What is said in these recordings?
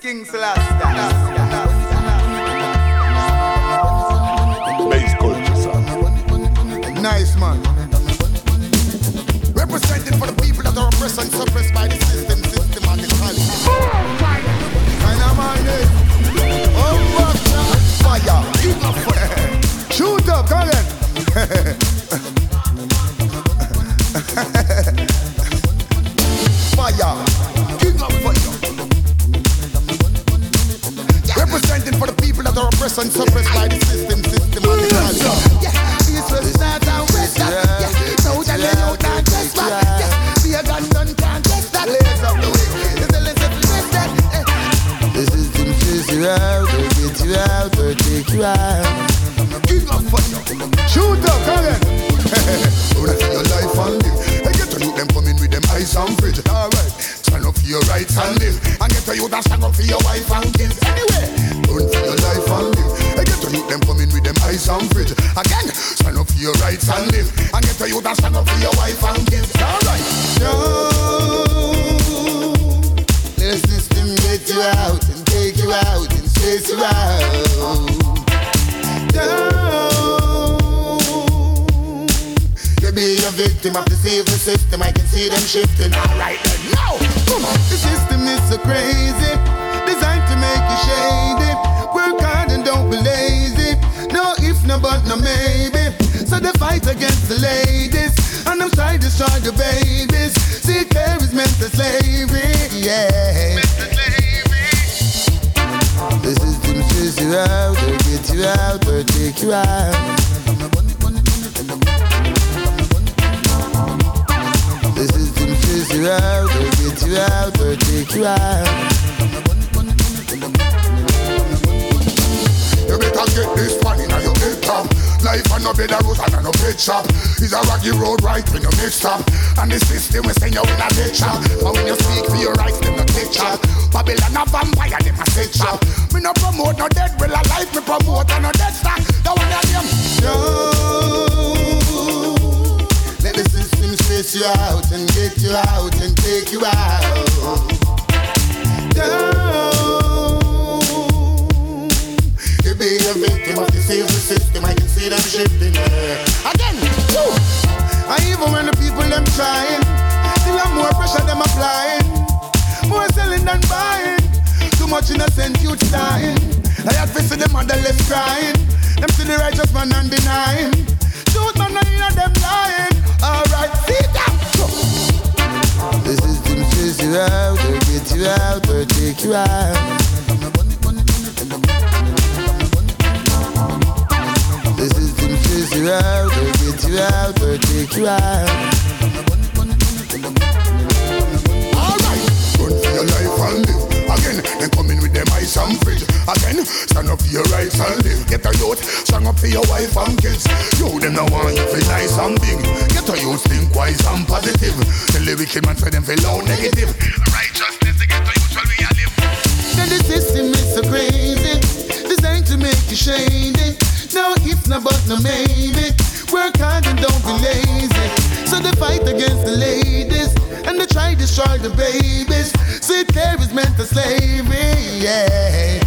King Celestia. You out, or get you out, or take you out. You better get this one in your head top. Life and no better road and no pet shop. It's a rocky road right when you mix up. And the system will send you in a dead shop. And when you speak for your rights, them no take. Babylon a vampire, them a set. Me no promote no dead, real life me promote and no dead stock. That one of them. No. Let the system space you out and get you out and take you out. No. You be a victim of the civil system. I can see them shifting. Again, woo. And even when the people them trying, still have more pressure them applying. More selling than buying. Too much innocent youth dying. I had to see the motherless crying. Them see the righteous man and deny him. Man, I hear them lying. Alright, see that. The system chase you out, or get you out, or take you out. The system chase you out, or get you out, or take you out. Alright, run for your life and live. Again, they come in with them ice and fridge. Again, stand up for your rights and live. Get a youth, stand up for your wife and kids. You them no want you feel nice and big. Get a youth, think wise and positive. Tell the wicked man for them feel loud negative. Righteousness, they get a youth while we a live. Then the system is so crazy, designed to make you shady. No if, no but, no maybe. Work hard and don't be lazy. So they fight against the ladies, and they try to destroy the babies. See, there is meant to slavery, yeah.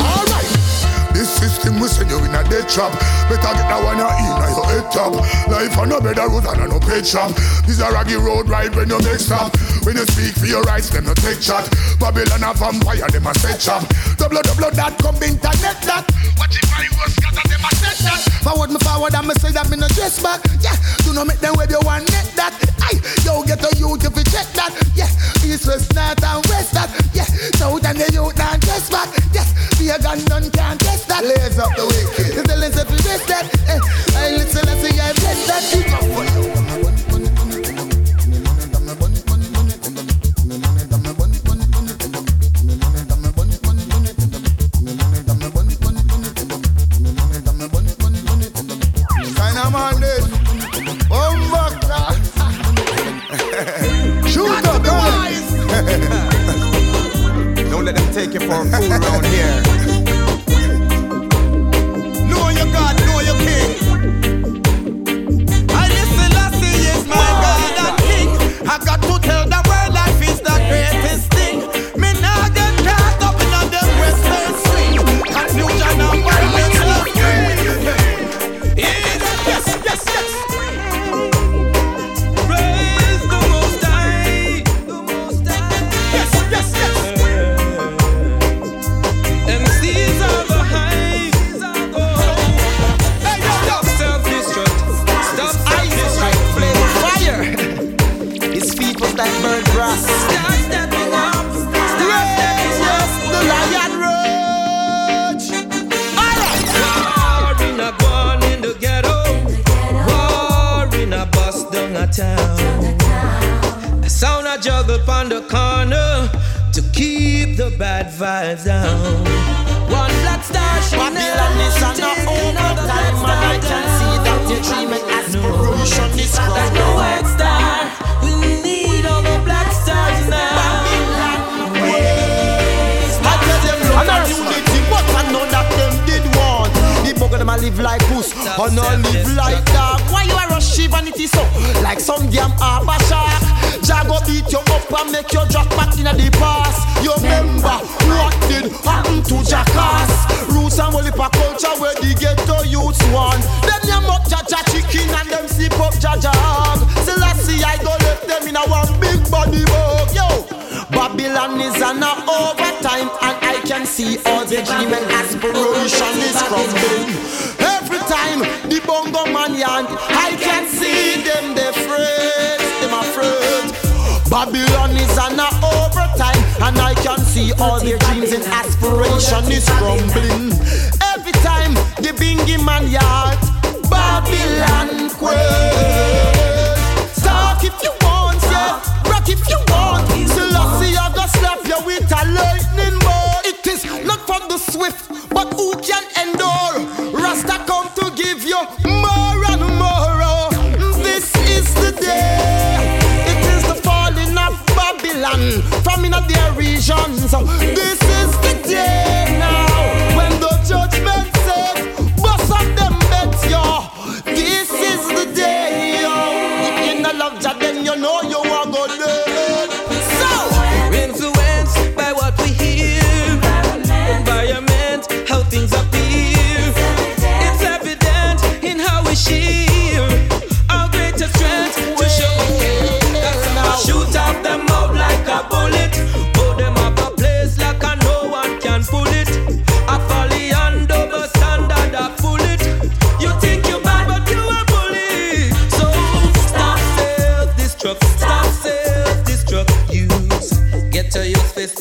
Alright. This system will send you in a dead trap. Better get that one in on your head top. Life on no better road and no pet shop. This a raggy road ride when you make stop. When you speak for your rights, them no take chat. Babylon a vampire, them a set shop. Double double that come internet that. What if I was scatter them a set that? Forward me forward and me say that me no dress back. Yeah, do not make them wave you one net that. Aye, yo get a youth if you check that. Yeah, east west north and west that. Yeah, south and the youth and dress back. Yes, be a gun done can't test that. Lays up the wicked. The villains if you that. Eh, I listen and see I bless that. Keep up for you. Take you for a fool around here. Know your God, know your King. I my God and King. I got to tell the bad vibes down. One black star Babylon is on a overtime And I can see that your dream and aspiration is Like strong no white star, we need all the black stars now. I tell them love and unity? But I know that them did want? The bugger them a live like puss And not live like dog Why you rush vanity so Like some damn arbor shark Jago beat you up and make you drop back in the past. You remember what did happen to Jackass. Roots and Wally culture where the ghetto youths want. Them yam up Jaja chicken and them sip up Jaja hog. Selassie I go left them in a one big body bug. Yo Babylon is on a overtime and I can see all the dream and aspiration is crumbling. Every time the bongo man yarn, I can see them they afraid, them afraid. Babylon is on a overtime and I can see all their dreams and aspiration is crumbling. Every time the bingy man yarn, Babylon quails. Talk if you want, yeah. Rock if you want. Selassie, I go slap you with a lightning bolt. It is not for the swift, but who can endure? Rasta come to give you more and more. This is the day. It is the falling of Babylon from in their regions. This is the day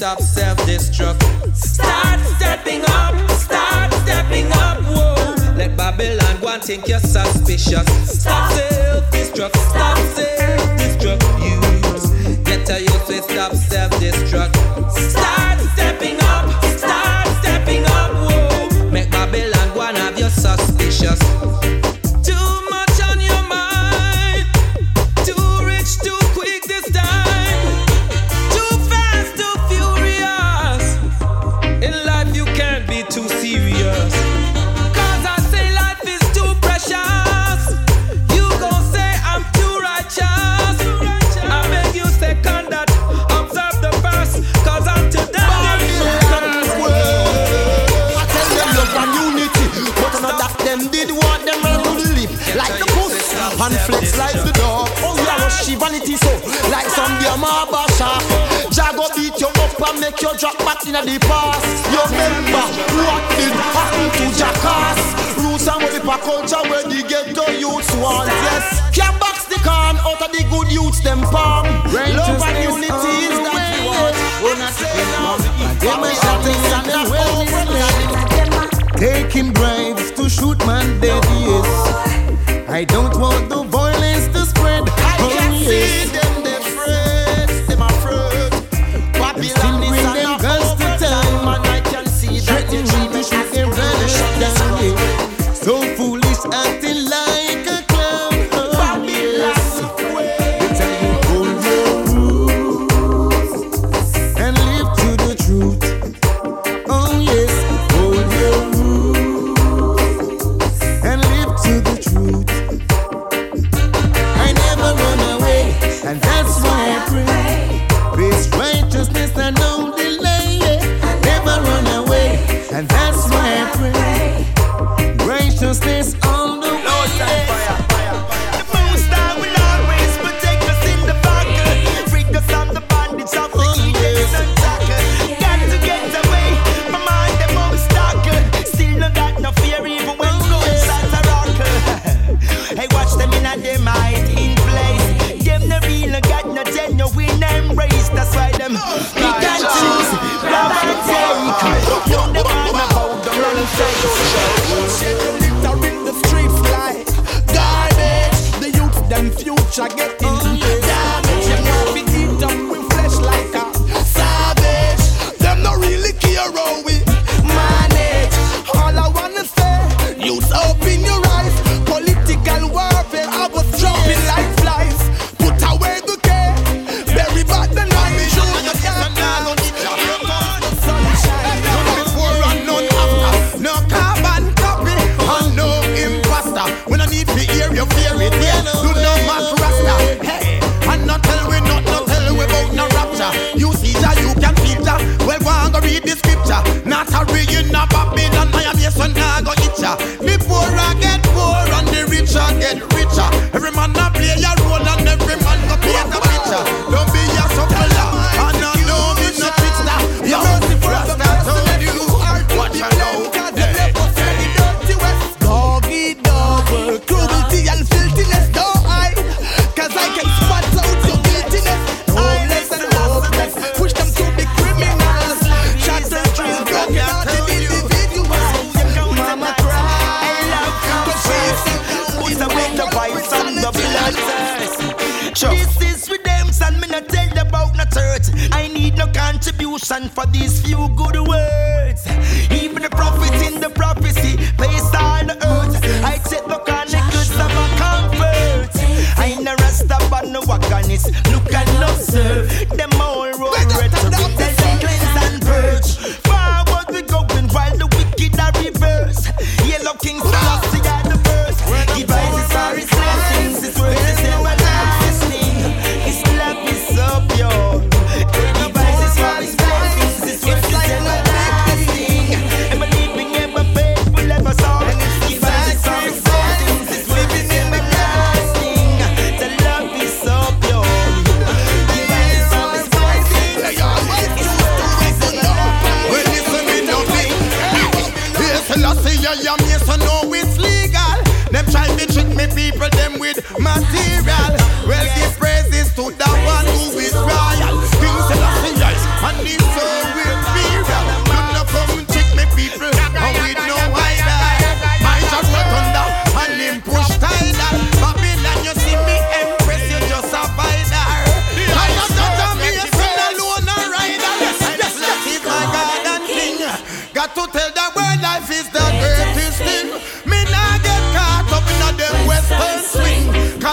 stop self-destruct. Start stepping up, start stepping up. Whoa, let Babylon go and think you're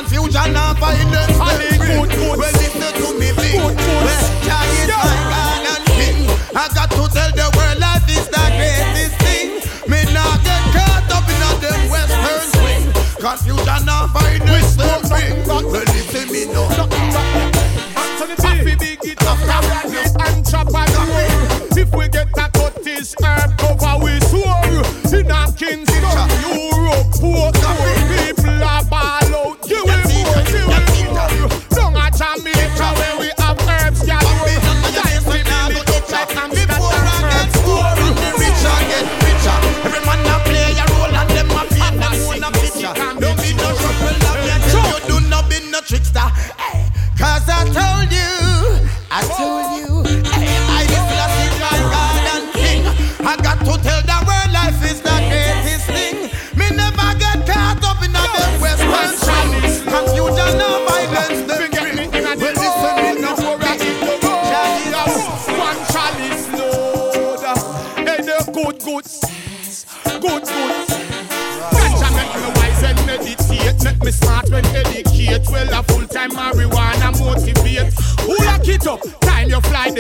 confusion and find them good, good. Well, listen to me, Lee. Good, good. Well, Jah is yeah. my God and King. I got to tell the world life is the greatest thing. Me not get caught up in a them western swing. Confusion and find them good thing. Well, listen me now. Happy big it up, and chop and If we get that cut, this herb cover we swore. In our Kingston, Europe, Port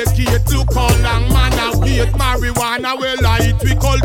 dedicate to Colong man. I wait marijuana, we light, we call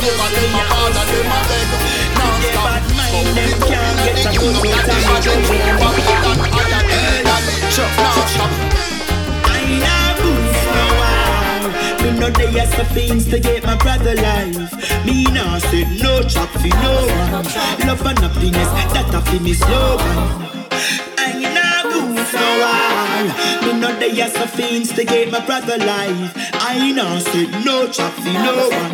favor, them a order, them a beg. Non-stop them I them Non-stop now a Me no day as a fiends to get my brother life. Me now say no chop for no one Love and happiness, that a fi me slogan me know they are so fiends to get my brother life. I know said no traffic, no one.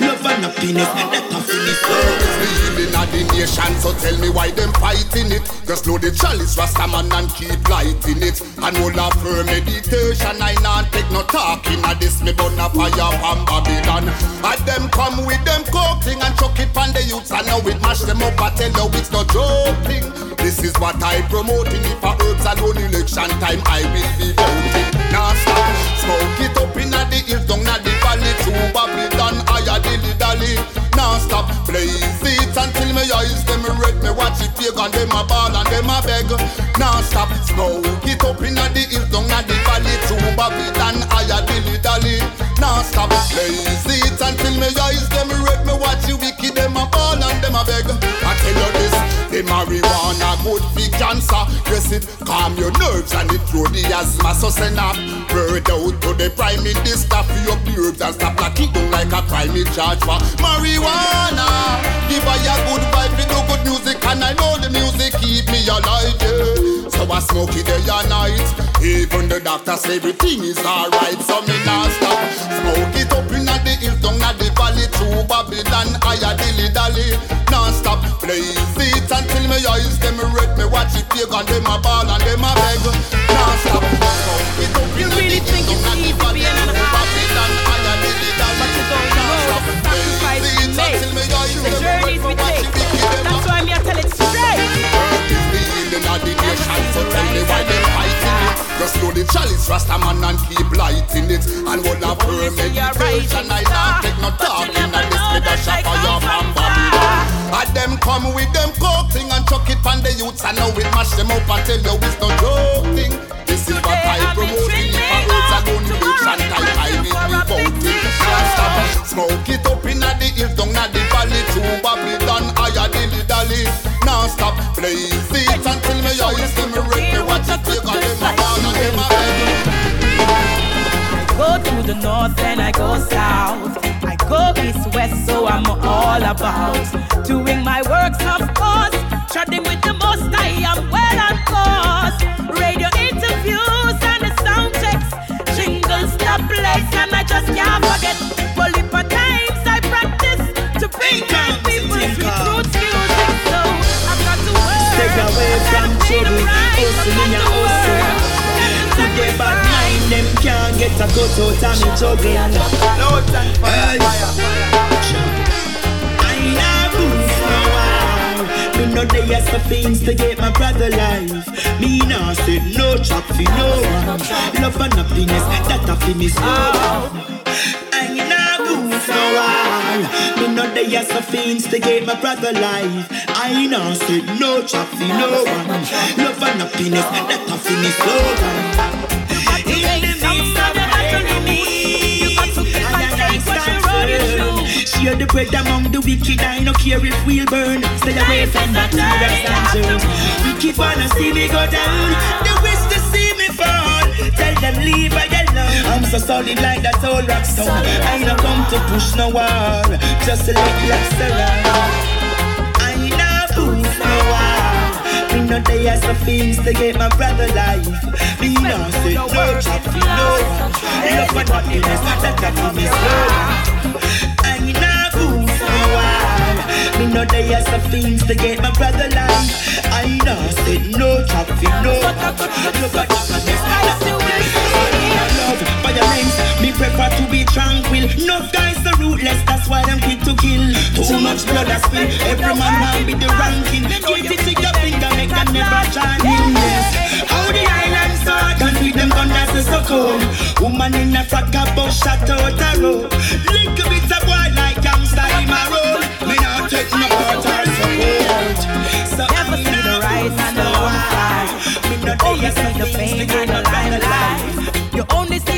Love and happiness, that happiness inna the nation. So tell me why them fighting it. Just blow the chalice, Rastaman, and keep lighting it. And all of her meditation, I not take no talking. At this, me burn a fire from Babylon. At them come with them coating and chuck it on the youths. And now it mash them up. I tell you it's no joking. This is what I promoting. If I herbs alone election time, I will be voting. Now stop, smoke it up inna the hills, down inna the valley. To Babylon, I a dilly dally. Now stop, blaze it until my eyes them red. Me watch it take and them a ball and them a beg. Now stop, smoke it up inna the hills down at the valley. Two Babylon higher dilly dally. Now stop, blaze it until my eyes them red. Me watch you wicked them a ball and them a beg. I tell you this, the marijuana good for cancer. Yes it calm your nerves and it throw the asthma. So send up word out to the prime minister for your nerves and stop like it down like a crime. It charge for marijuana. Give her a good vibe, we do good music, and I know the music keep me alive. Yeah. So I smoke it day and night. Even the doctor say everything is alright, so me not stop. Smoke it up in the hills, down at the valley, through Babylon, higher dilly dally. Non stop, blaze it until my eyes them red. Me watch it pagan, them a ball and them a beg. Non stop, chalice Rasta man and keep lighting it. And what a firm meditation I not take no talking And this me the shop for your from Babylon And them come with them coke thing And chuck it on the youths. And now we mash them up and tell you it's no joke thing. This is what I promoting Can't stop Smoke it up in the hills Down at the valley Through Babylon Higher dilly dally Now stop Blaze it until me eyes them red Me watch it take on them ball And them go to the north and I go south. I go east, west, so I'm all about doing my works, of course. Chatting with the most I am well on course. And I just can't forget. Times I practice to people roots music. So I've got to work. Stay away from trouble, hustling your hustle. Today bad mind, them can't get a cut out of me juggling. Loads and fire, I Me know they are some to get my brother life. Me nah say no chop for no one. Love and happiness, that a fi me slogan. I nah boost no wow. Me know they are some things to get my brother life. I nah say no chop for no one. Love and happiness, that a fi me slogan. In the midst of Share the bread among the wicked. I no care if we'll burn. Stay away from that and germs. Wicked wanna see me go down. They wish to see me fall. Tell them leave I alone. I'm so solid like that old rock stone. I no come to push no war, just to let laughs around. No no. Me know they are some things to get my brother life. Me no say no chat for no. Love and happiness that can give me slow. Me know they are some things to get my brother life. I nah say no for no and happiness that can give me. Love violence, me prefer to be tranquil. No guys are ruthless, that's why them quick to kill. Too much blood has spill. Every man want be the ranking. Point it to your finger, make them never join in. Yes. How the islands are done with them gunners is so cold. Woman in a frack a bus shot out a road. Little bit of boy like gangsta in my road. Take no part or support. Never see the rise and the wrong side. Me no see the pain and the limelight. You only see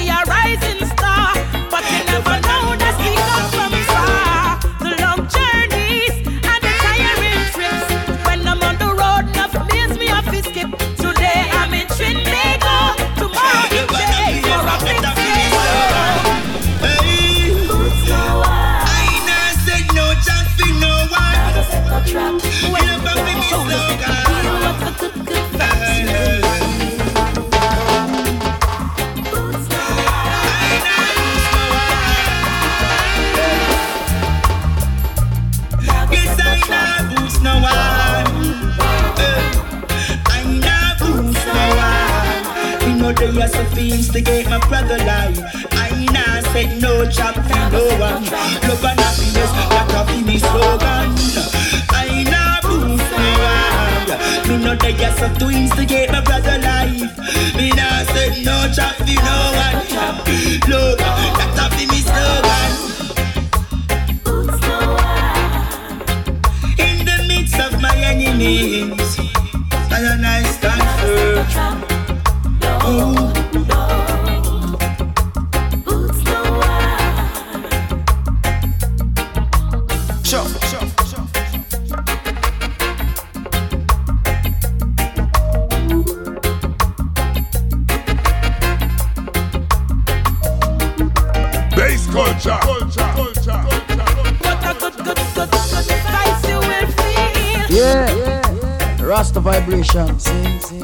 fi instigate my brother life. I nah say no job for no one. Love and happiness, that a fi me slogan. I nah boost no one. Me no dey yes to instigate my brother life. Me nah say no job for no one. Love, that a fi me slogan. In the midst of my enemies. I and I stand firm. Oh. Vibration. Sing, sing.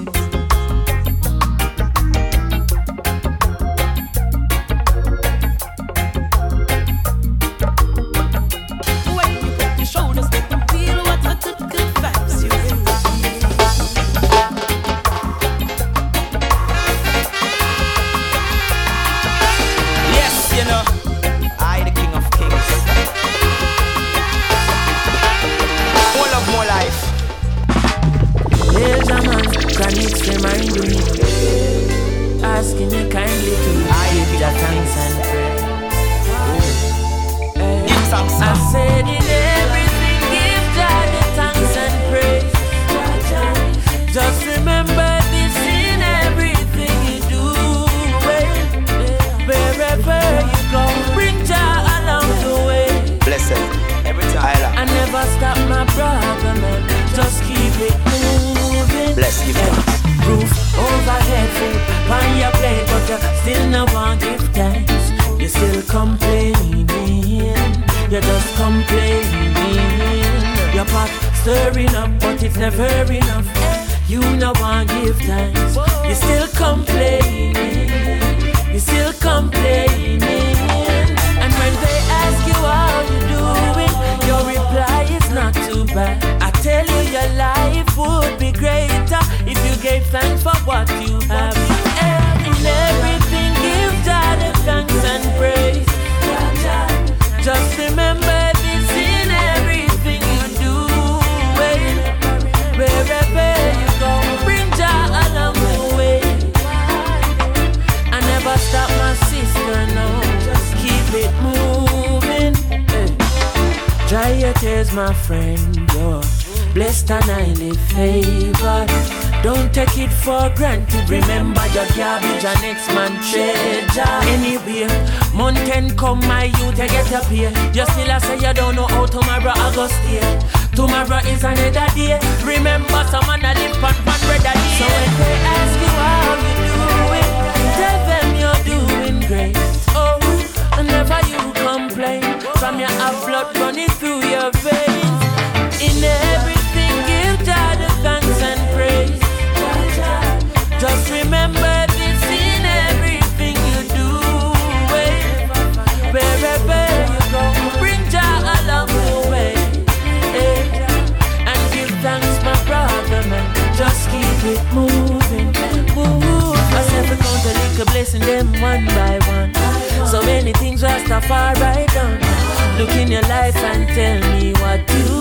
Still no one give thanks. You still complaining, you're just complaining. Your pot stirring up, but it's never enough. You no one give thanks. You're still complaining, You're still complaining. And when they ask you how you're doing, your reply is not too bad. I tell you your life would be greater if you gave thanks for what you have. Just remember this in everything you do. Wherever you go, bring Jah along the way. I never stop my sister, no. Just keep it moving. your tears, my friend. You're blessed and highly favored. Don't take it for granted. Remember your garbage and next man treasure. Anyway, mountain come, my youth, you get up here. You still a say you don't know how tomorrow I go stay. Tomorrow is another day. Remember, someone a live on one bread a day. So when they ask you how you doing, tell them you're doing great. Oh, and never you complain. From your blood running through your veins. Keep moving, move. I said we count a little blessing them one by one. So many things Rastafari done. Look in your life and tell me what you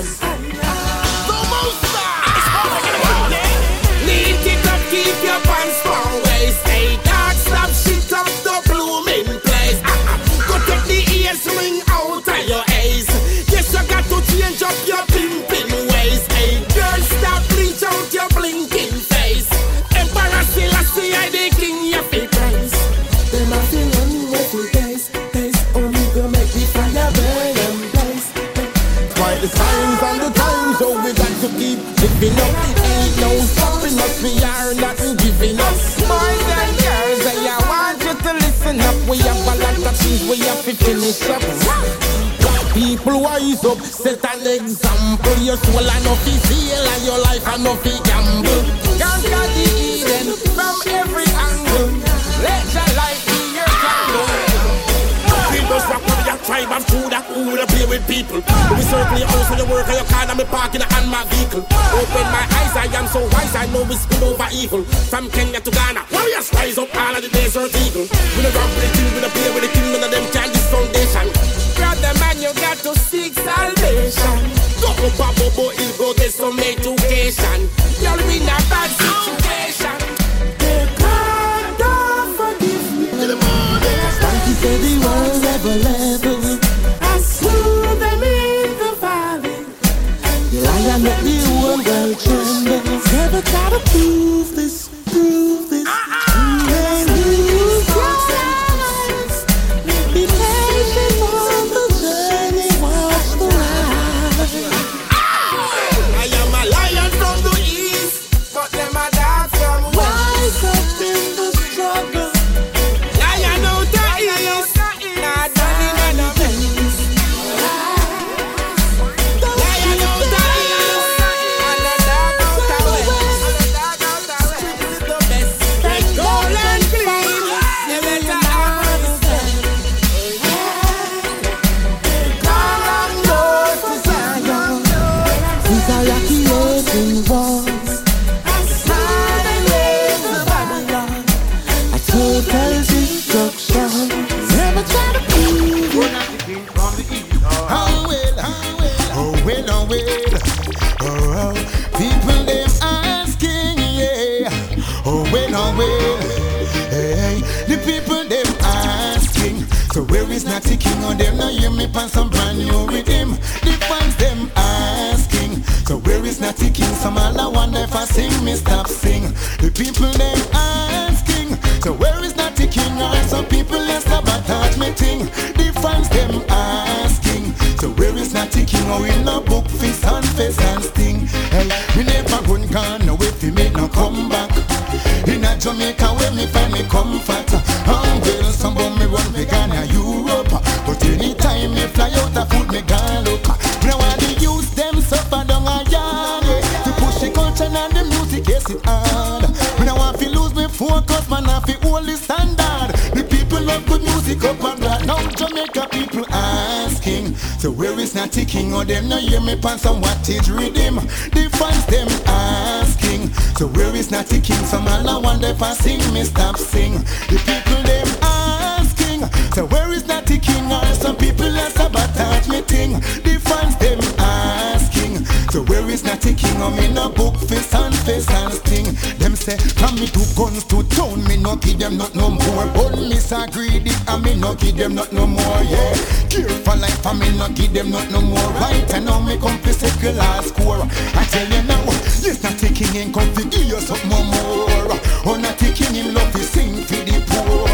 us. We have to finish up. People wise up, set an example. Your soul and no feel and your life and no gamble. Conquer the Eden from every angle. Let your life be your candle. We must rock with your tribe of that who will play with people. We certainly also the work of your car and me parking on my vehicle. Open my eyes, I am so wise, I know we spin over evil. From Kenya to Ghana, warriors rise up all of the desert eagle. We don't the king, we don't play with the king, none of them can this foundation. Brother man, you got to seek salvation. Go up bobo hill, go get some education. You'll be in a bad situation. God, don't forgive me. Stanky said the world never level. I slew them in the valley. The lion let the whole world tremble. Never gotta prove Them say, from me two guns to town, me no give them not no more. But me so greedy, and me no give them not no more. Yeah, care for life, and me no give them not no more. Right, and now me come to secular score. I tell you now, yes, Natty King ain't come to give you something more. Oh, Natty King him love to sing for the poor.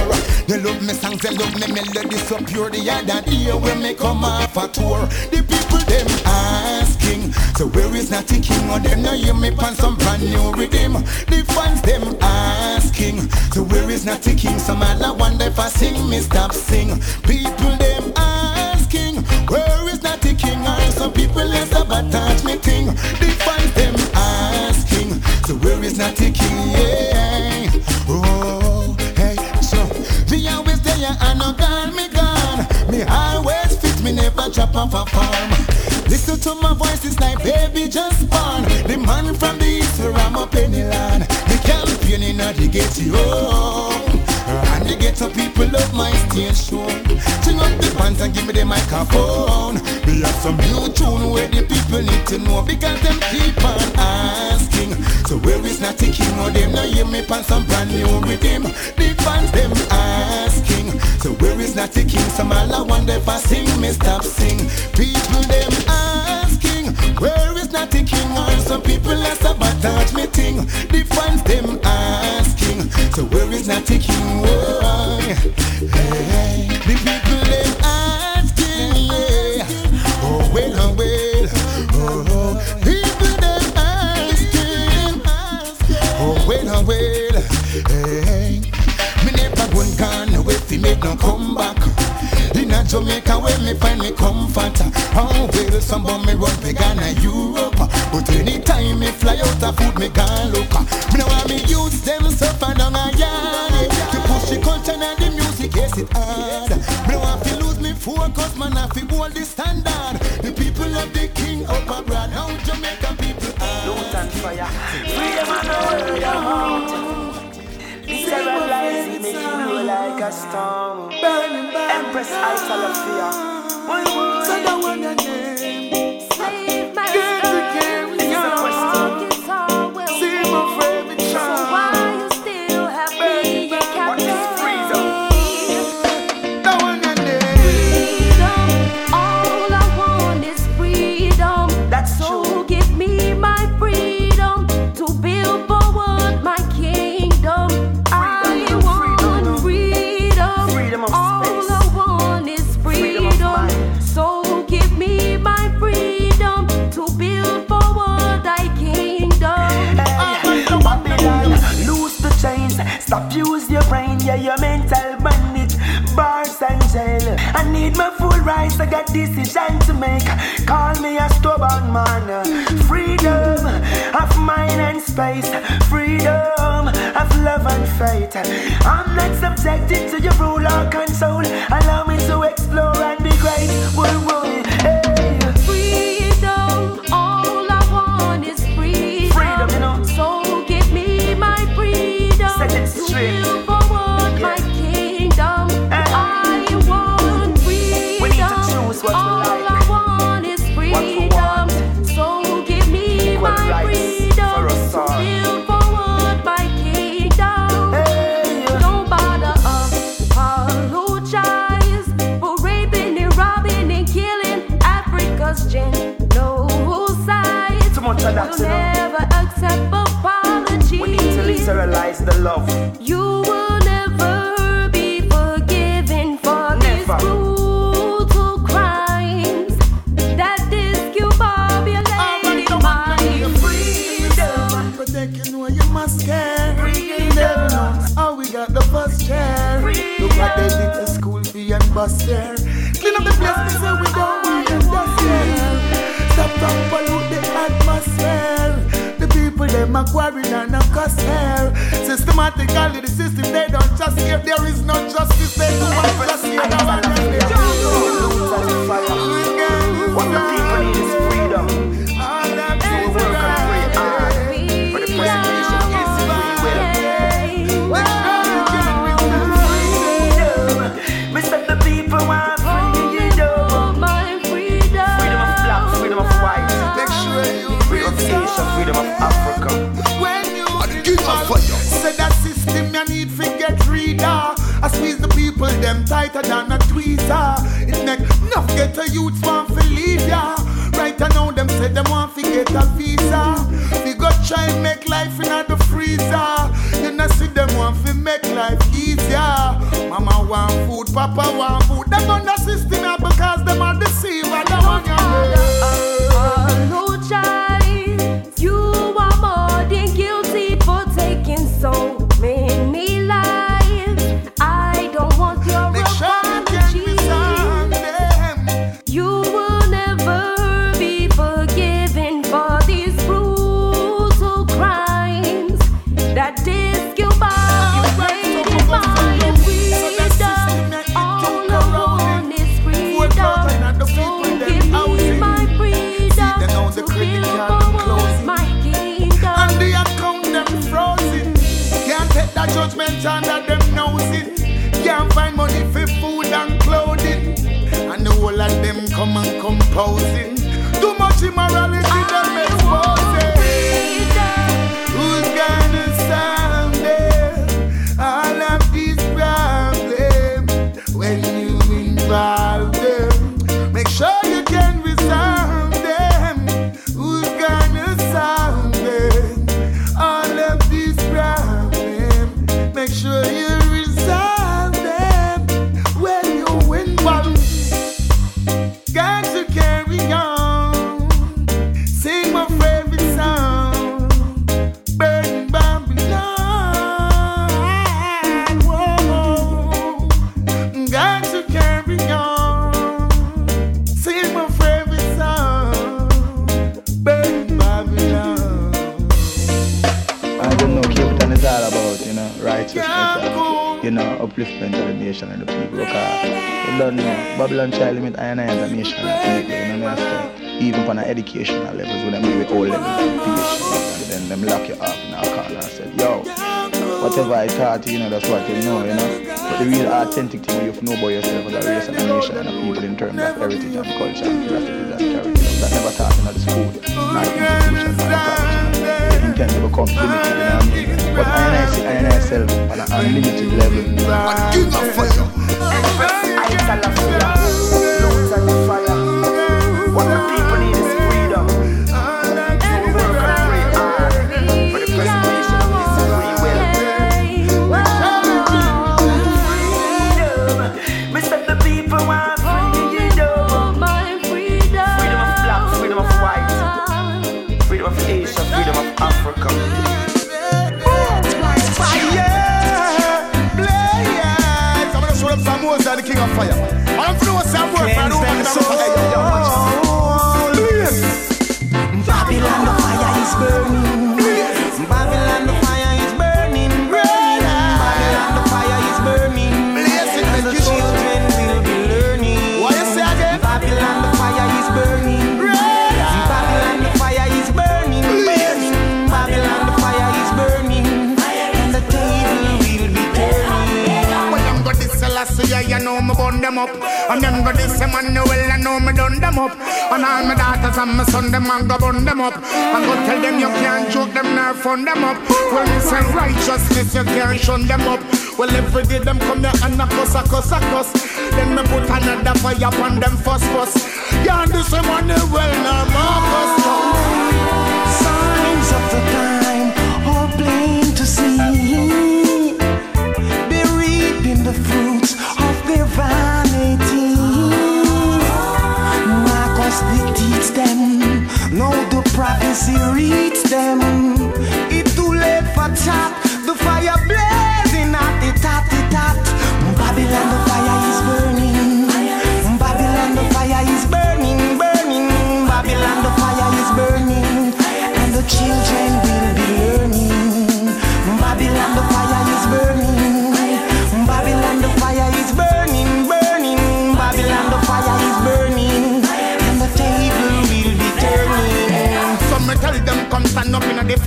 They love me songs, they love me melody so pure. The other day when me come off a tour, the people them asking, so where is Natty King? Or them now hear me pan some brand new rhythm. The fans them asking, so where is Natty King? Some I wonder if I sing, me stop sing. People them asking, where is Natty King? Or some people let sabotage me thing. The fans them asking, so where is Natty King? Yeah. Oh, hey, so me always there and no gone, me gone. Me always fit, me never drop off a farm. Listen to my voice, it's like baby just born. The man from the east I'm up in the land. The champion in the oh. And the ghetto people love my show. Sing up the bands and give me the microphone. We have some new tune where the people need to know because them keep on asking. So where is Natty King or them? Now hear me pan some brand new rhythm. The fans them asking. So where is Natty King? Some all I wonder if I sing, me stop sing. People them asking. Where is Natty King? Or some people are sabotage me thing. The fans them asking. So where is Natty King? Whoa. Hey, the people them asking. Yeah. Oh well, oh well. Oh, people them asking. Oh well, oh, well. Oh, hey, me never gun gone away fi make no comeback. In a Jamaica where me find me comfort. Oh well, some of me run to Ghana, Europe. But anytime me fly out of food, me gone look. Me know want me use them suffer down a yard. To push the culture and the music, yes it hard. Me know want to lose me focus, man, I fi hold the standard. The people of the king up abroad, how Jamaica people are. And fire. Freedom and all your heart. Literalize make you blow like a storm. Burning, burning, Empress Isolafia. Boy, boy. So that one I need my full rights. I got decision to make. Call me a stubborn man. Freedom of mind and space. Freedom of love and faith. I'm not subjected to your rule or control. Allow me to explore and be great. We'll you know. never accept apology. We need to literalize the love. You will never be forgiven for these Never. brutal crimes that discombobulated my freedom. Protect you know you must care. Never know how we got the first share. Look what they did to school fee and bus fare. Them a quarrel and a cuss here. Systematically the system they don't just care. There is no justice. They do want justice. They don't want justice. Loot and fire. What the people need is tighter than a tweezer. It make enough get a youth want to leave ya. Right now them say them want to get a visa. We go try and make life in the freezer. You know see them want to make life easier. Mama want food, Papa want food. Them on and in terms of everything. people did them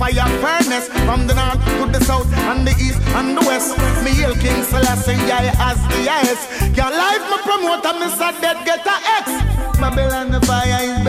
fire furnace from the north to the south and the east and the west. Me hail King Selassie, I as the highest. Your life, my promoter, Mr. Dead, get a X. Babylon, the fire is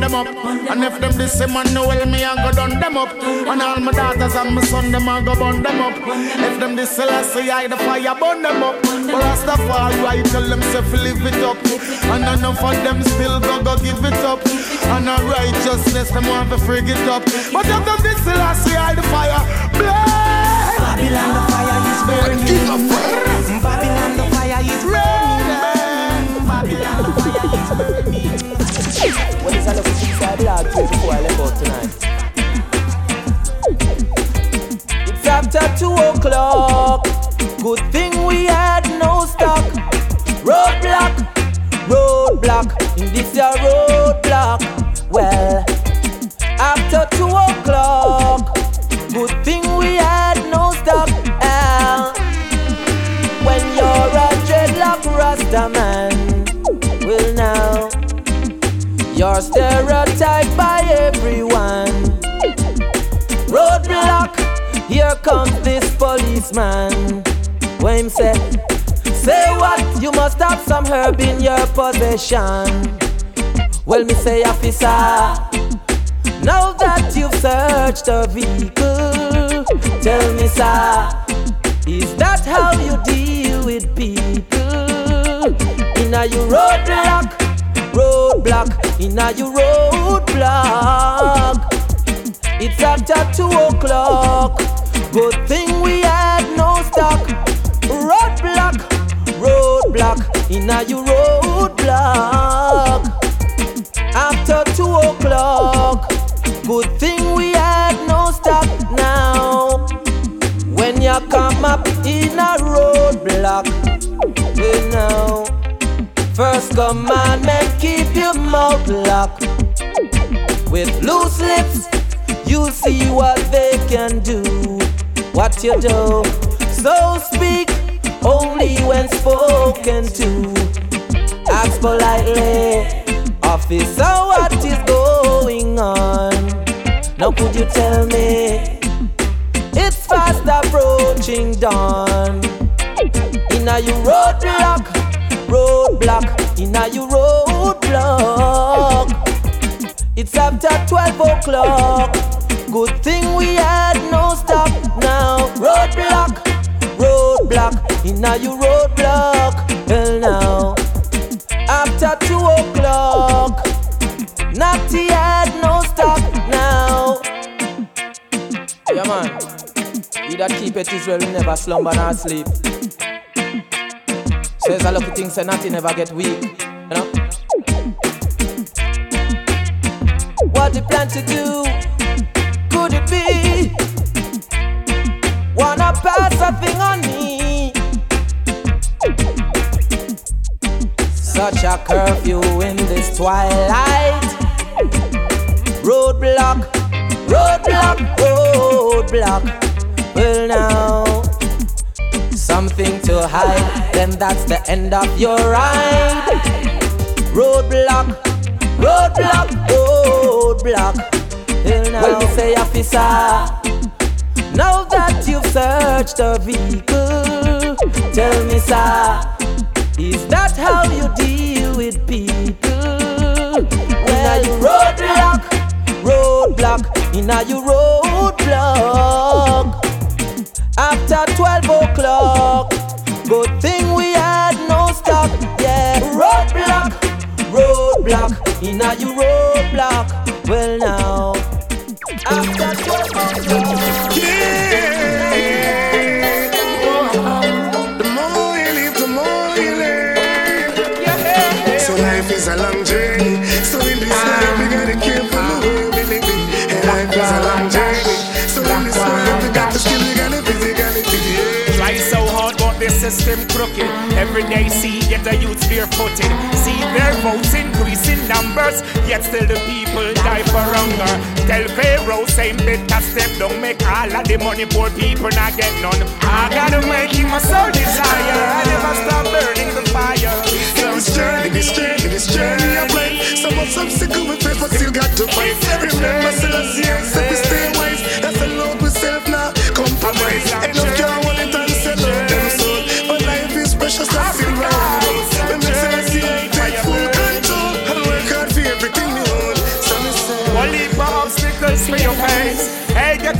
them up. And if them this man no well, me I go done them up. And all my daughters and my son, them I go burn them up. If them this Selassie, I the fire burn them up. But as the fall, I tell them to live it up. And enough of them still go go give it up. And a righteousness, them want to frig it up. But if them this Selassie, I the fire blaze. Babylon, the fire is burning. Babylon, the fire is burning. Babylon, the fire is burning. What is all a lot things I to tonight. It's after two o'clock. Good thing we had no stock. Roadblock, roadblock. This a roadblock. Well, after two o'clock. Good thing we had no you're stereotyped by everyone. Roadblock, here comes this policeman. When him say, say what? You must have some herb in your possession. Well, me say, officer, now that you've searched the vehicle, tell me, sir, is that how you deal with people? In a you roadblock, roadblock, in a you roadblock. It's after two o'clock. Good thing we had no stock. Roadblock, roadblock, in a you roadblock. After two o'clock. Good thing we had no stock now. When you come up in a commandment, keep your mouth locked. With loose lips, you see what they can do. What you do, so speak only when spoken to. Ask politely, officer, what is going on? Now could you tell me? It's fast approaching dawn. In a you roadblock, roadblock, in a you roadblock. It's after 12 o'clock. Good thing we had no stop now. Roadblock, roadblock, in a you roadblock. Well now, after 2 o'clock, Natty had no stop now. Yeah man, he that keep it Israel never slumber nor sleep. Says a lucky thing say nothing ever get weak. You know? What they plan to do? Could it be? Wanna pass a thing on me? Such a curfew in this twilight. Roadblock, roadblock, roadblock. Well now, something to hide, then that's the end of your ride. Roadblock, roadblock, roadblock. Well now, say officer. Now that you've searched the vehicle, tell me, sir, is that how you deal with people? Well, you roadblock, roadblock, in a you roadblock. After you roadblock. Well, now, after 12 o'clock, The more you live, the more you learn. So life is a long journey. So in this life, we gotta live it. And life is a long journey. So in this life, we got to skill, we gotta physically. Try so hard, but the system crooked. Every day, see get the youths barefooted. See their votes increase in numbers, yet still the people die for hunger. Tell Pharaoh, same bit a step, don't make all of the money, poor people not get none. I gotta make him my soul desire. I never stop burning the fire. In this journey, this journey, this journey I play. Some of obstacle we face, but still got to fight. Remember, still a serious, if we stay wise. That's the Lord we self now. Compromise. Ain't no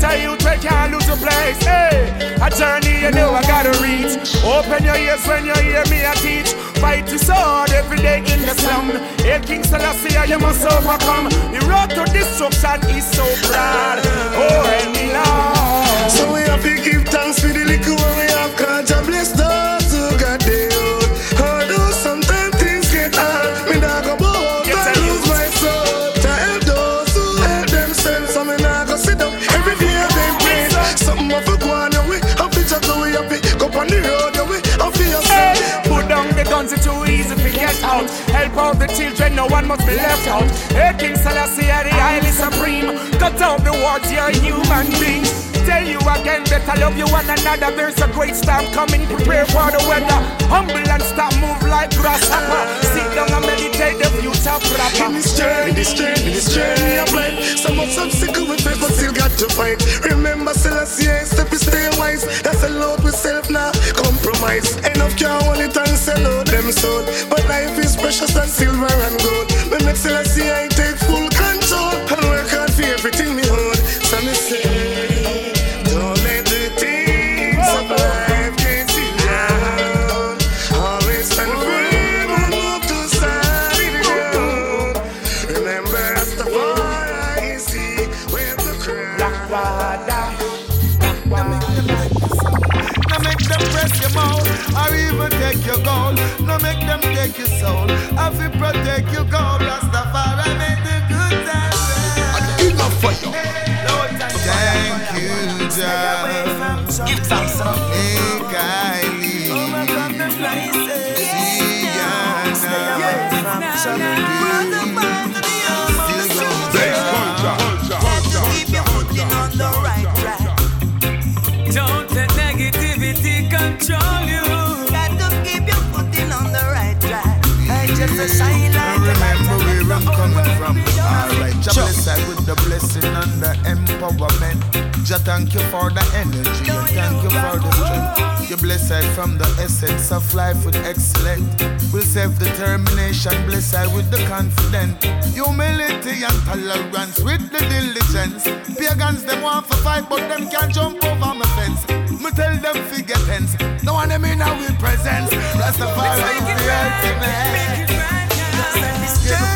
A youth where can't lose a place. Hey, a journey you know I gotta reach. Open your ears when you hear me I teach. Fight is hard every day in the slum. Hey, King Selassie, you must overcome. The road to destruction is so broad. Oh, me, Lord. So we have to give thanks for the little what we have. God bless those who out. Help out the children, no one must be left out. Hey, King Selassie, the highly supreme. Cut out the words, you're human being tell you again, better love you one another. There's a great storm coming, prepare for the weather. Humble and stop, move like grasshopper. Sit down and meditate the future proper. In this journey, this journey, this journey of life, so much obstacle we face, but still got to fight. Remember, Selassie, step is stay wise. That's a load with self now, compromise. Enough hold it and sell out them soul. But life is precious than silver and gold. But next Selassie, I take full control and work hard for everything me hold. So me say. Take your soul. I feel protect your gold. Rastafari make the good times. King of fire. Thank you, Jah. Give some I just a shine like. Remember where I'm coming from. Alright, Jah bless I with the blessing and the empowerment. Jah thank you for the energy and thank you for the strength. You bless I from the essence of life with excellent. With self-determination, bless I with the confidence. Humility and tolerance with the diligence. Pagans them want to fight, but them can't jump over my fence. Me tell them figure tense. No one them in our presence. Rastafari is the ultimate.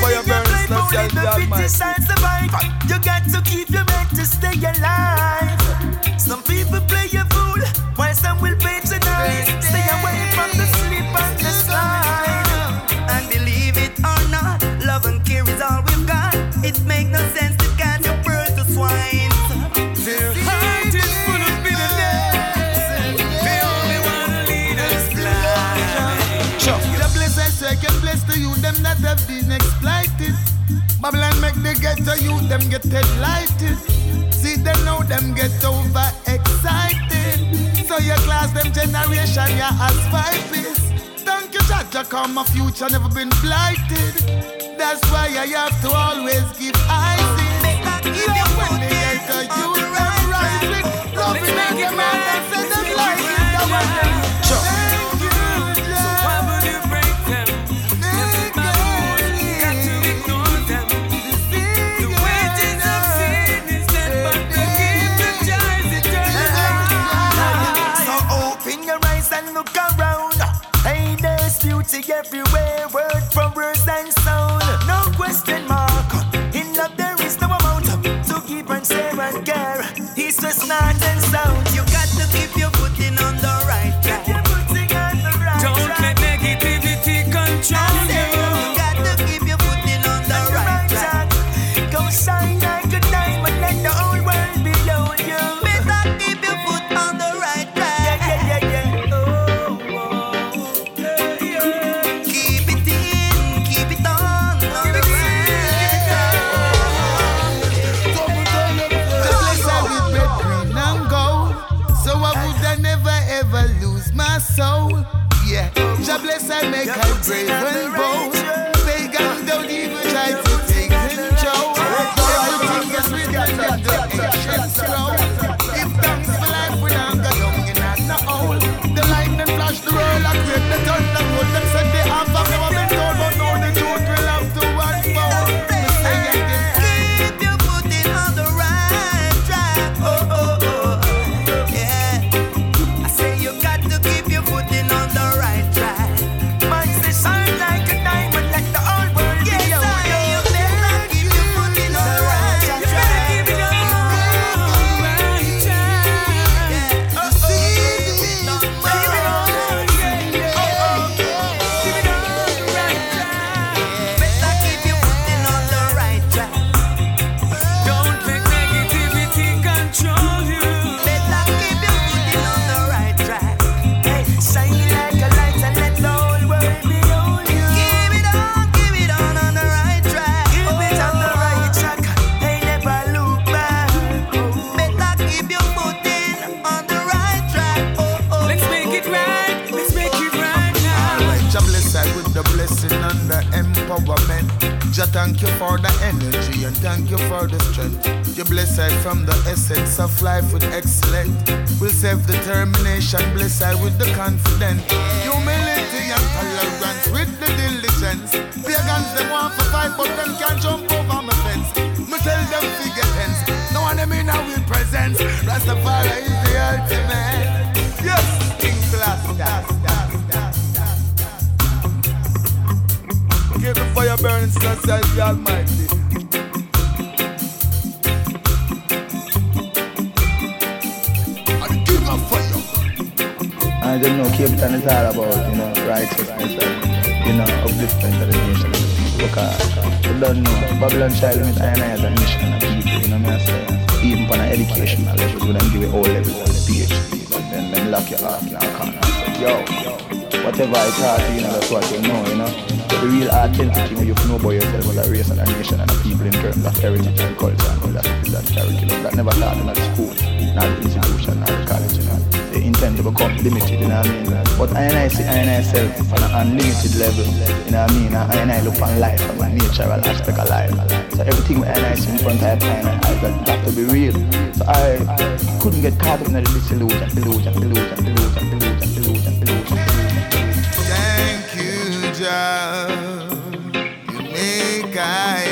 For your parents, not the Almighty. You got to keep your men to stay alive. Some people the ghetto you, them get lighted. See them now, them get over excited. So your class them generation, yeah, as vipers. Thank you, Jaja, come my future never been blighted. That's why I have to always give eyes in. Even when they ghetto you, them rising. Loving and them say them like everywhere, Jah bless I make I brave and bold. Thank you for the strength. You bless I from the essence of life with excellent. With self-determination, bless I with the confidence. Humility and tolerance with the diligence. Pagans them want to fight, but them can't jump over my fence. Me tell them figure tense. No one them in our presence. Rastafari is the ultimate. Yes, King Class. Keep the fire burning, still says the Almighty. I don't know, Cape Town is all about, you know, righteousness and, you know, upliftment of the nation. Because you don't know, Babylon child limit I and I a nation of people, you know what I say? Even for an educational level, we don't give it all levels of PhD, but then, then lock your arm in our corner yo, whatever I taught you, know, that's what you know, you know? The real authentic thing you know about yourself as a race and a nation and a people in terms of heritage and culture and philosophy and curriculum that never taught in at school, not the institution, not the college, you know. Intend to become limited, you know what I mean? But I and I see I and I self on an unlimited level, you know what I mean? I and I look on life from a natural aspect of life. So everything I and I see in front of I and I that got to be real. So I, I couldn't get caught up in the disillusion, illusion, illusion, illusion, I illusion, illusion. Thank you, John. You make I